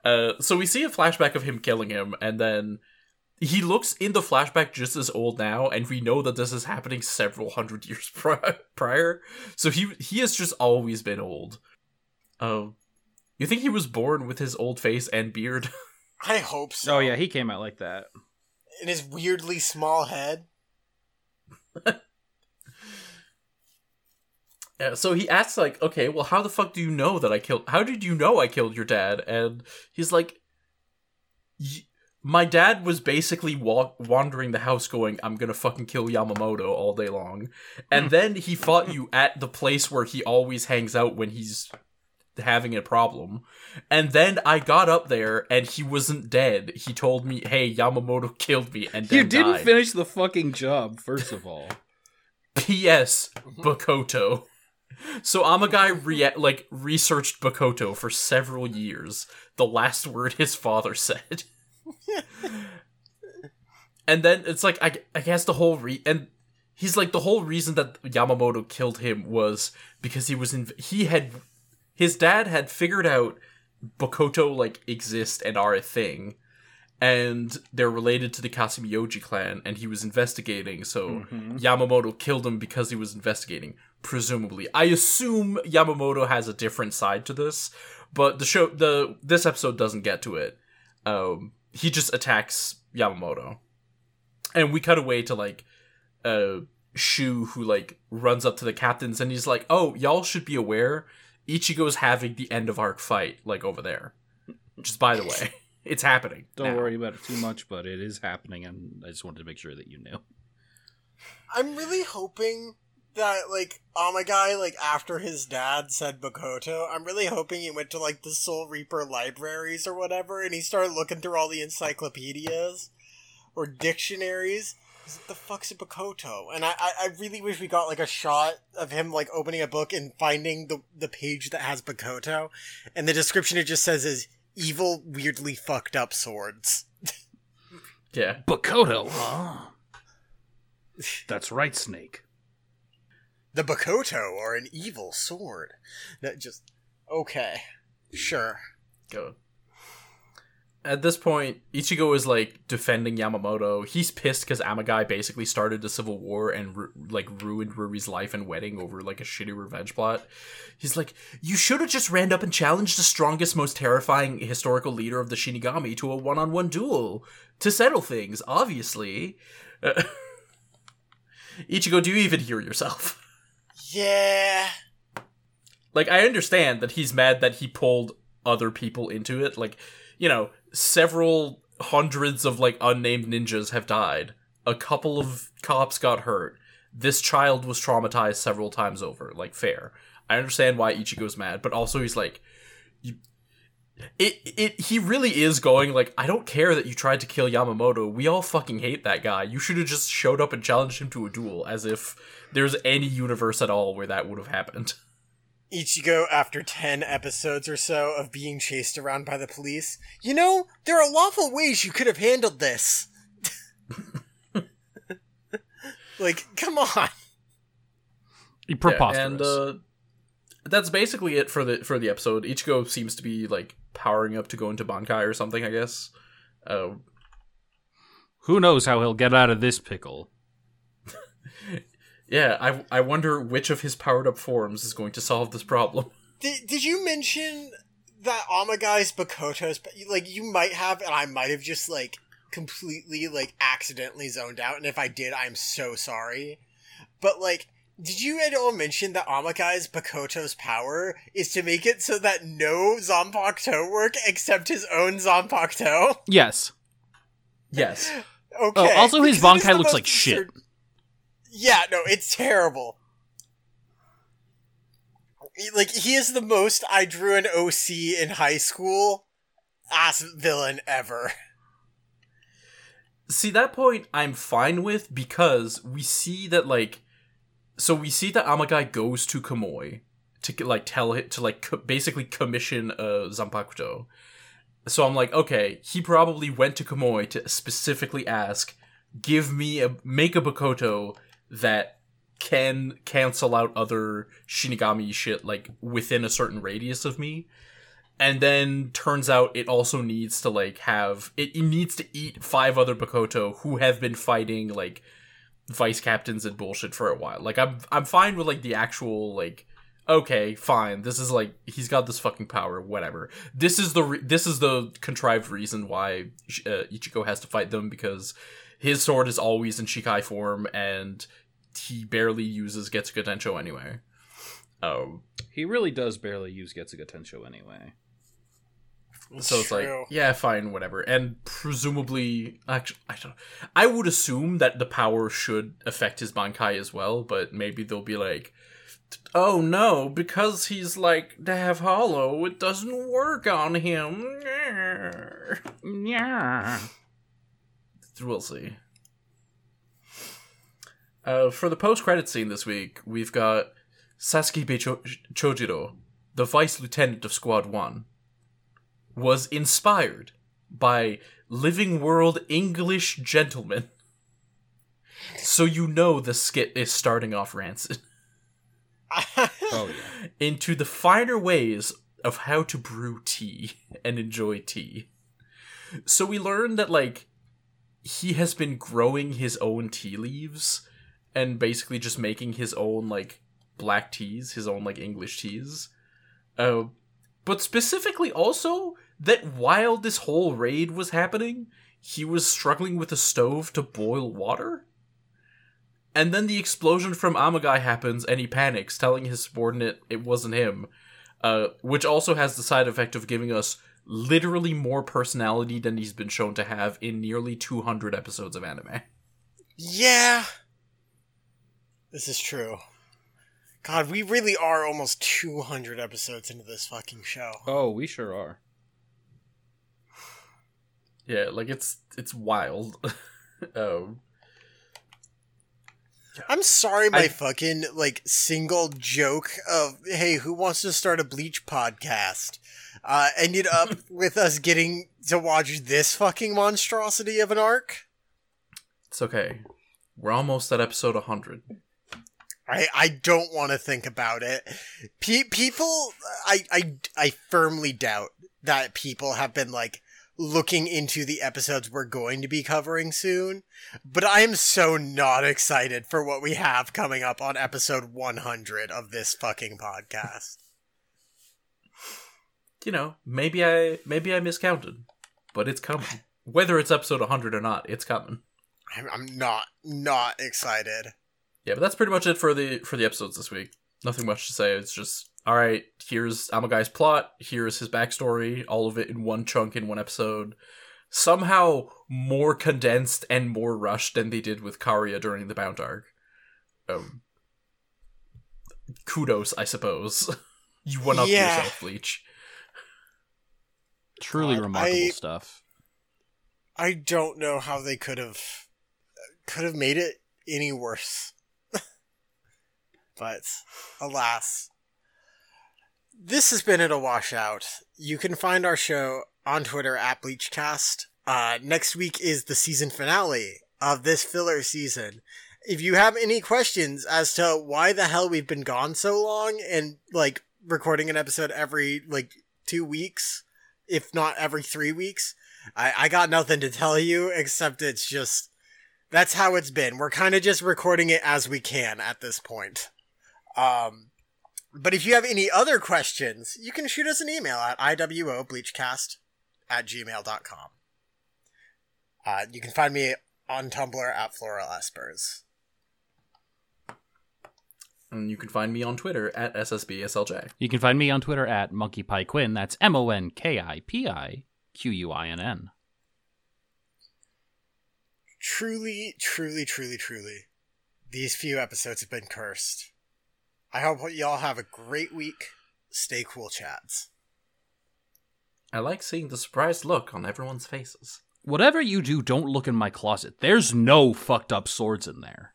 Uh, so we see a flashback of him killing him, and then he looks in the flashback just as old now, and we know that this is happening several hundred years [LAUGHS] pri- prior. So he he has just always been old. Um, you think he was born with his old face and beard? [LAUGHS] I hope so. Oh, yeah, he came out like that. in his weirdly small head. [LAUGHS] Yeah, so he asks like, "Okay, well, how the fuck do you know that I killed? How did you know I killed your dad?" And he's like, "Y- "My dad was basically wa- wandering the house, going, I'm gonna fucking kill Yamamoto all day long,' and hmm. then he fought you at the place where he always hangs out when he's having a problem, and then I got up there and he wasn't dead. He told me, "Hey, Yamamoto killed me," and then You didn't died. finish the fucking job, first of all. [LAUGHS] P.S. Mm-hmm. Bakuto. So Amagai rea- like researched Bakuto for several years. The last word his father said. [LAUGHS] [LAUGHS] and then it's like I, I guess the whole re and he's like the whole reason that Yamamoto killed him was because he was in he had his dad had figured out Bakuto like exist and are a thing and they're related to the Kasumioji clan, and he was investigating. So Yamamoto killed him because he was investigating, presumably. I assume Yamamoto has a different side to this, but the show, the this episode doesn't get to it. Um, he just attacks Yamamoto, and we cut away to like, uh, Shu who like runs up to the captains, and he's like, "Oh, y'all should be aware, Ichigo's having the end of arc fight like over there." Just by the way. [LAUGHS] It's happening. Don't now. worry about it too much, but it is happening, and I just wanted to make sure that you knew. I'm really hoping that like oh Amagai, like after his dad said Bakuto, I'm really hoping he went to like the Soul Reaper libraries or whatever, and he started looking through all the encyclopedias or dictionaries. He's like, the fuck's a Bakuto? And I, I, I really wish we got like a shot of him like opening a book and finding the the page that has Bakuto, and the description it just says is evil, weirdly fucked up swords. [LAUGHS] Yeah. Bakuto, huh? That's right, Snake. The Bakuto are an evil sword. That just okay, sure. Go. At this point, Ichigo is like defending Yamamoto. He's pissed because Amagai basically started the civil war and ru- like ruined Ruri's life and wedding over like a shitty revenge plot. He's like, "You should have just ran up and challenged the strongest, most terrifying historical leader of the Shinigami to a one-on-one duel to settle things." Obviously, [LAUGHS] Ichigo, do you even hear yourself? Yeah. like I understand that he's mad that he pulled other people into it. Like, you know, several hundreds of like unnamed ninjas have died. A couple of cops got hurt. This child was traumatized several times over. Like, fair. I understand why Ichigo's mad, but also he's like, it it he really is going like I don't care that you tried to kill Yamamoto. We all fucking hate that guy. You should have just showed up and challenged him to a duel, as if there's any universe at all where that would have happened. Ichigo, after 10 episodes or so of being chased around by the police, you know, there are lawful ways you could have handled this. [LAUGHS] like, come on. Preposterous. Yeah, and uh, that's basically it for the for the episode. Ichigo seems to be like powering up to go into Bankai or something, I guess. Uh, Who knows how he'll get out of this pickle? [LAUGHS] yeah, I I wonder which of his powered up forms is going to solve this problem. [LAUGHS] Did, did you mention that Amagai's Bakuto's like you might have and I might have just like completely like accidentally zoned out and if I did I'm so sorry. But like did you at all mention that Amagai's Bakuto's power is to make it so that no Zanpakuto work except his own Zanpakuto? Yes. Yes. [LAUGHS] Okay. Oh, also his because Bankai looks like shit. absurd- Yeah, no, it's terrible. Like he is the most I drew an OC in high school ass villain ever. See that point I'm fine with because we see that like so we see that Amagai goes to Kumoi to like tell it to like co- basically commission uh, a Zanpakuto. So I'm like, okay, he probably went to Kumoi to specifically ask, give me a make a Bakuto that can cancel out other Shinigami shit like within a certain radius of me. And then turns out it also needs to like have it, it needs to eat five other Bakuto who have been fighting like vice captains and bullshit for a while. Like I'm I'm fine with like the actual like okay, fine. This is like he's got this fucking power, whatever. This is the re- this is the contrived reason why uh, Ichigo has to fight them because his sword is always in Shikai form and he barely uses Getsuga Tensho anyway. Um, He really does barely use Getsuga Tensho anyway. So it's like, yeah, fine, whatever. And presumably, actually, I don't. I would assume that the power should affect his Bankai as well, but maybe they'll be like, oh no, because he's like to have Hollow, it doesn't work on him. Yeah. We'll see. Uh, for the post-credit scene this week, we've got Sasuke Cho- Chojiro, the vice lieutenant of Squad One, was inspired by Living World English gentlemen. So you know the skit is starting off rancid. [LAUGHS] Oh yeah. into the finer ways of how to brew tea and enjoy tea. So we learned that like he has been growing his own tea leaves and basically just making his own like black teas, his own like English teas. Uh, but specifically also that while this whole raid was happening, he was struggling with a stove to boil water. And then the explosion from Amagai happens and he panics, telling his subordinate it wasn't him. Uh, which also has the side effect of giving us literally more personality than he's been shown to have in nearly 200 episodes of anime. yeah. This is true. God, we really are almost 200 episodes into this fucking show. Oh, we sure are. Yeah, like it's it's wild. [LAUGHS] um, I'm sorry my I- fucking like single joke of hey, who wants to start a bleach podcast uh ended up [LAUGHS] with us getting to watch this fucking monstrosity of an arc. it's okay. We're almost at episode 100. I I don't want to think about it. Pe- people I I I firmly doubt that people have been like looking into the episodes we're going to be covering soon, but I am so not excited for what we have coming up on episode 100 of this fucking podcast. [LAUGHS] You know, maybe I maybe I miscounted, but it's coming. Whether it's episode 100 or not, it's coming. I'm, I'm not not excited. Yeah, but that's pretty much it for the for the episodes this week. Nothing much to say. It's just all right. Here's Amagai's plot. Here's his backstory. All of it in one chunk in one episode. Somehow more condensed and more rushed than they did with Kariya during the Bount arc. Um, kudos, I suppose. [LAUGHS] you one up Yeah. yourself, Bleach. Truly God, remarkable I- stuff. I don't know how they could have could have made it any worse. But alas. This has been at a washout. You can find our show on Twitter at Bleachcast. Uh, next week is the season finale of this filler season. If you have any questions as to why the hell we've been gone so long and like recording an episode every like two weeks, if not every three weeks. I, I got nothing to tell you except it's just that's how it's been. We're kind of just recording it as we can at this point. Um, but if you have any other questions, you can shoot us an email at iwobleachcast at gmail.com. Uh, you can find me on Tumblr at Floral Espers. And you can find me on Twitter at SSBSLJ. You can find me on Twitter at Monkey Pie Quinn. That's M O N K I P I Q U I N N. Truly, truly, truly, truly, these few episodes have been cursed. I hope y'all have a great week. Stay cool, chads. I like seeing the surprised look on everyone's faces. Whatever you do, don't look in my closet. There's no fucked up swords in there.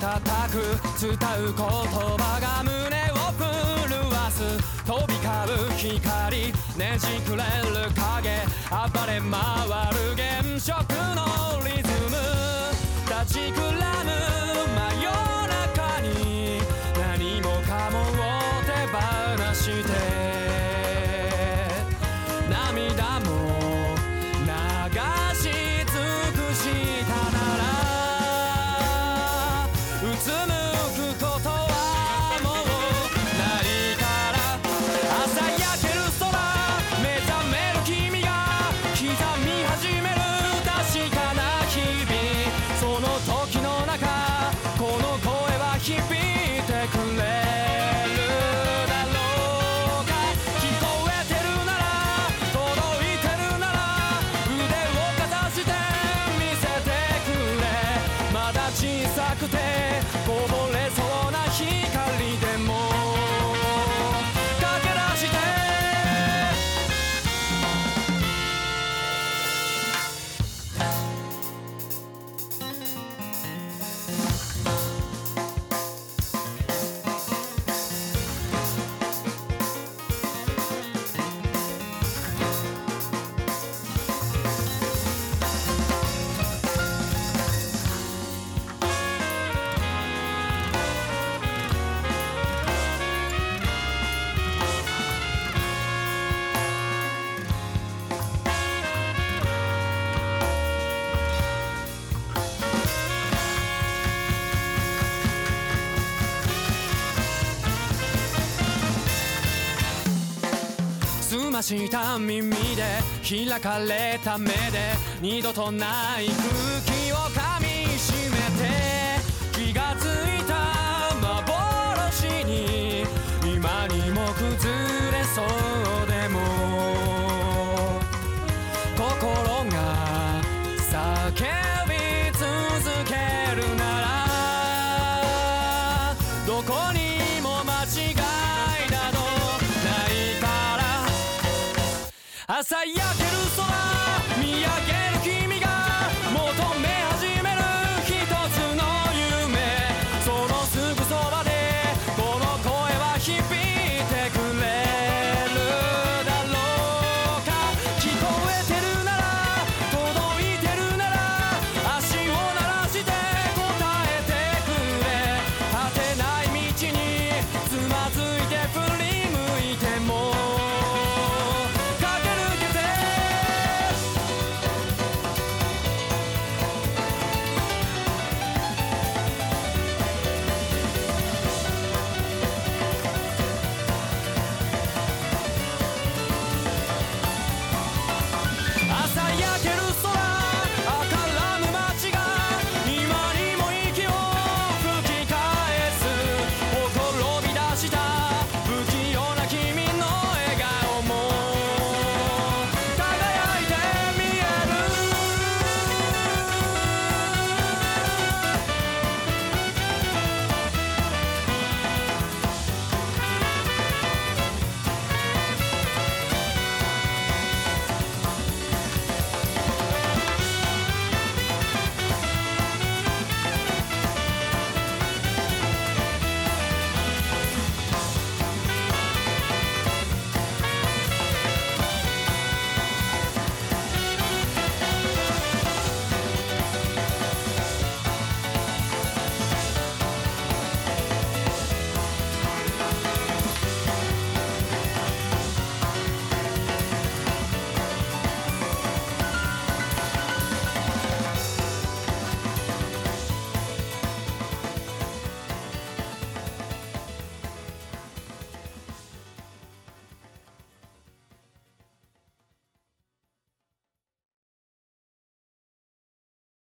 叩く伝う言葉が胸を震わす。飛び交う光ねじくれる影暴れ回る原色のリズム。立ちくれした耳で開かれた目で二度とない空気をかみしめて気がついた幻に今にも崩れそう